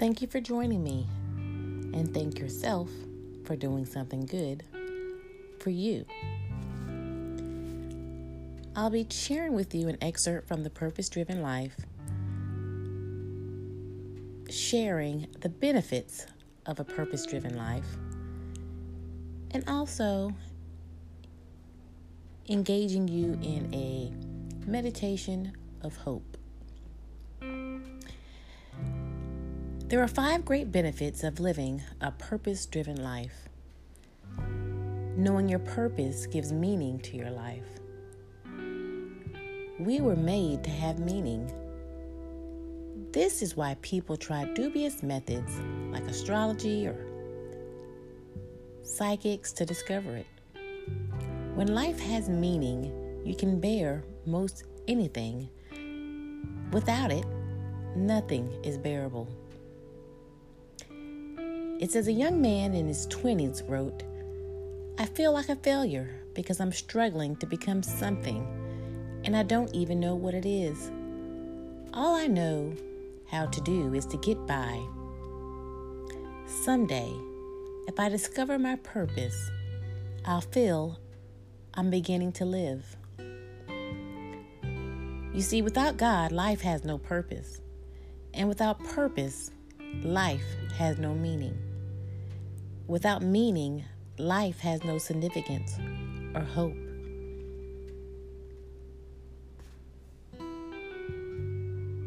Thank you for joining me, and thank yourself for doing something good for you. I'll be sharing with you an excerpt from The Purpose Driven Life, sharing the benefits of a purpose driven life, and also engaging you in a meditation of hope. There are five great benefits of living a purpose driven life. Knowing your purpose gives meaning to your life. We were made to have meaning. This is why people try dubious methods like astrology or psychics to discover it. When life has meaning, you can bear most anything. Without it, nothing is bearable. It says a young man in his 20s wrote, I feel like a failure because I'm struggling to become something and I don't even know what it is. All I know how to do is to get by. Someday, if I discover my purpose, I'll feel I'm beginning to live. You see, without God, life has no purpose. And without purpose, life has no meaning. Without meaning, life has no significance or hope.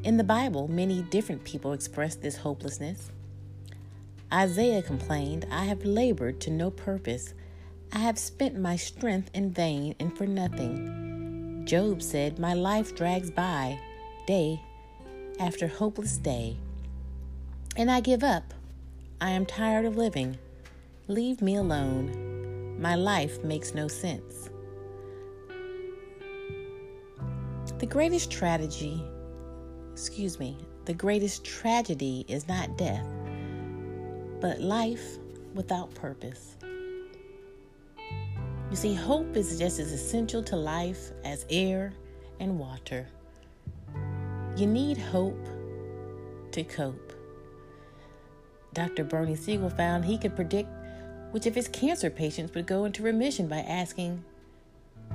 In the Bible, many different people express this hopelessness. Isaiah complained, I have labored to no purpose. I have spent my strength in vain and for nothing. Job said, My life drags by day after hopeless day, and I give up. I am tired of living. Leave me alone. My life makes no sense. The greatest tragedy excuse me, the greatest tragedy is not death, but life without purpose. You see, hope is just as essential to life as air and water. You need hope to cope. Dr. Bernie Siegel found he could predict which of his cancer patients would go into remission by asking,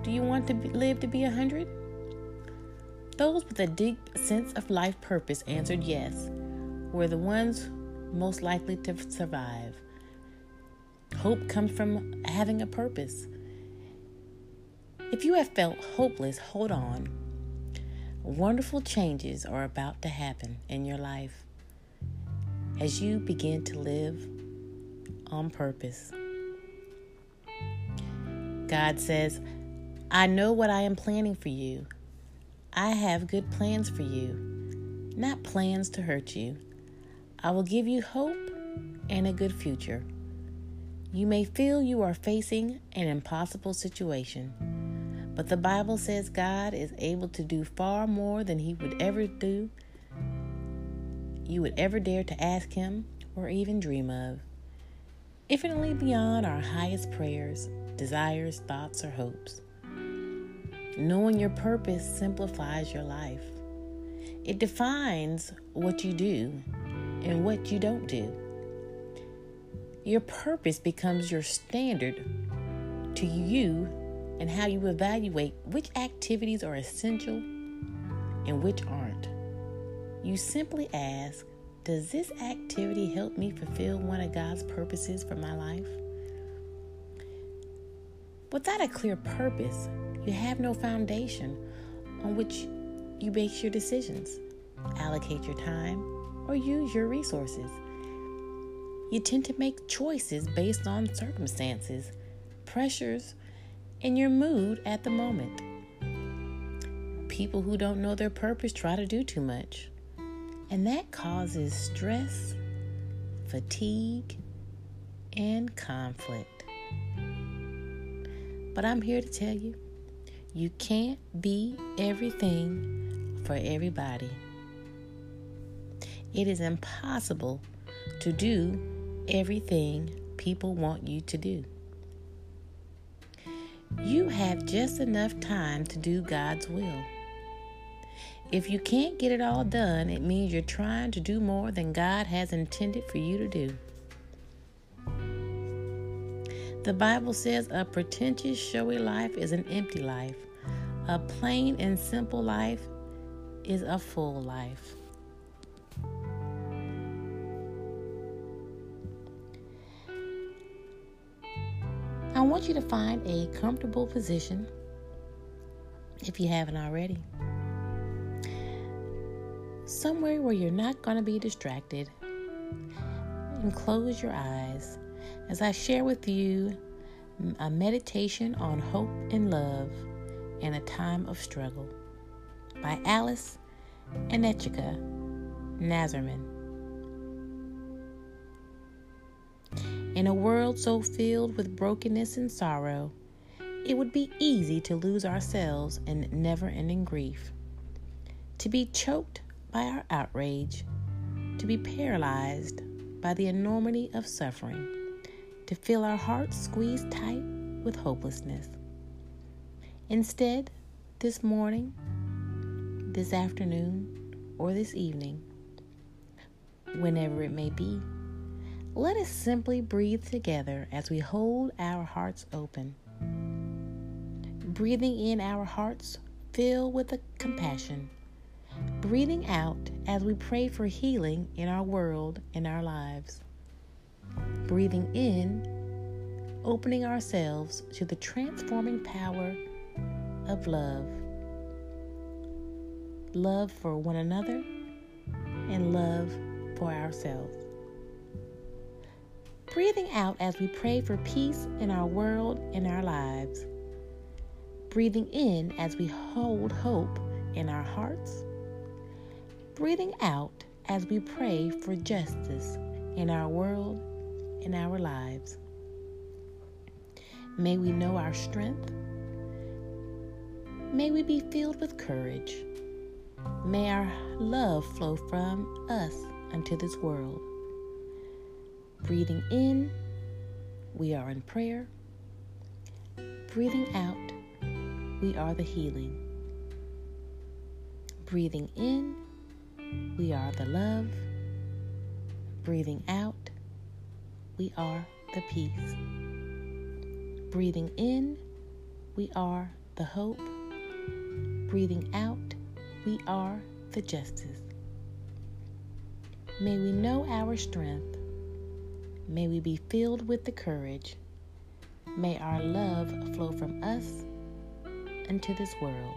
Do you want to live to be a 100? Those with a deep sense of life purpose answered yes, were the ones most likely to survive. Hope comes from having a purpose. If you have felt hopeless, hold on. Wonderful changes are about to happen in your life as you begin to live on purpose. God says, I know what I am planning for you. I have good plans for you, not plans to hurt you. I will give you hope and a good future. You may feel you are facing an impossible situation, but the Bible says God is able to do far more than He would ever do, you would ever dare to ask Him or even dream of, infinitely beyond our highest prayers, desires, thoughts, or hopes. Knowing your purpose simplifies your life. It defines what you do and what you don't do. Your purpose becomes your standard to you and how you evaluate which activities are essential and which aren't. You simply ask, Does this activity help God's purposes for my life? Without a clear purpose, you have no foundation on which you base your decisions, allocate your time, or use your resources. You tend to make choices based on circumstances, pressures, and your mood at the moment. People who don't know their purpose try to do too much, and that causes stress, fatigue, and conflict. But I'm here to tell you you can't be everything for everybody. It is impossible to do everything people want you to do. You have just enough time to do God's will. If you can't get it all done, it means you're trying to do more than God has intended for you to do. The Bible says a pretentious, showy life is an empty life. A plain and simple life is a full life. I want you to find a comfortable position if you haven't already. Somewhere where you're not going to be distracted. And close your eyes as I share with you a meditation on hope and love in a time of struggle by Alice Anechika Nazarman. In a world so filled with brokenness and sorrow, it would be easy to lose ourselves in never ending grief, to be choked by our outrage, to be paralyzed by the enormity of suffering, to feel our hearts squeezed tight with hopelessness. Instead, this morning, this afternoon, or this evening, whenever it may be, let us simply breathe together as we hold our hearts open. Breathing in our hearts filled with compassion. Breathing out as we pray for healing in our world and our lives. Breathing in, opening ourselves to the transforming power of love. Love for one another and love for ourselves. Breathing out as we pray for peace in our world and our lives. Breathing in as we hold hope in our hearts. Breathing out as we pray for justice in our world and our lives. May we know our strength. May we be filled with courage. May our love flow from us unto this world. Breathing in, we are in prayer. Breathing out, we are the healing. Breathing in, we are the love. Breathing out, we are the peace. Breathing in, we are the hope. Breathing out, we are the justice. May we know our strength May we be filled with the courage. May our love flow from us into this world.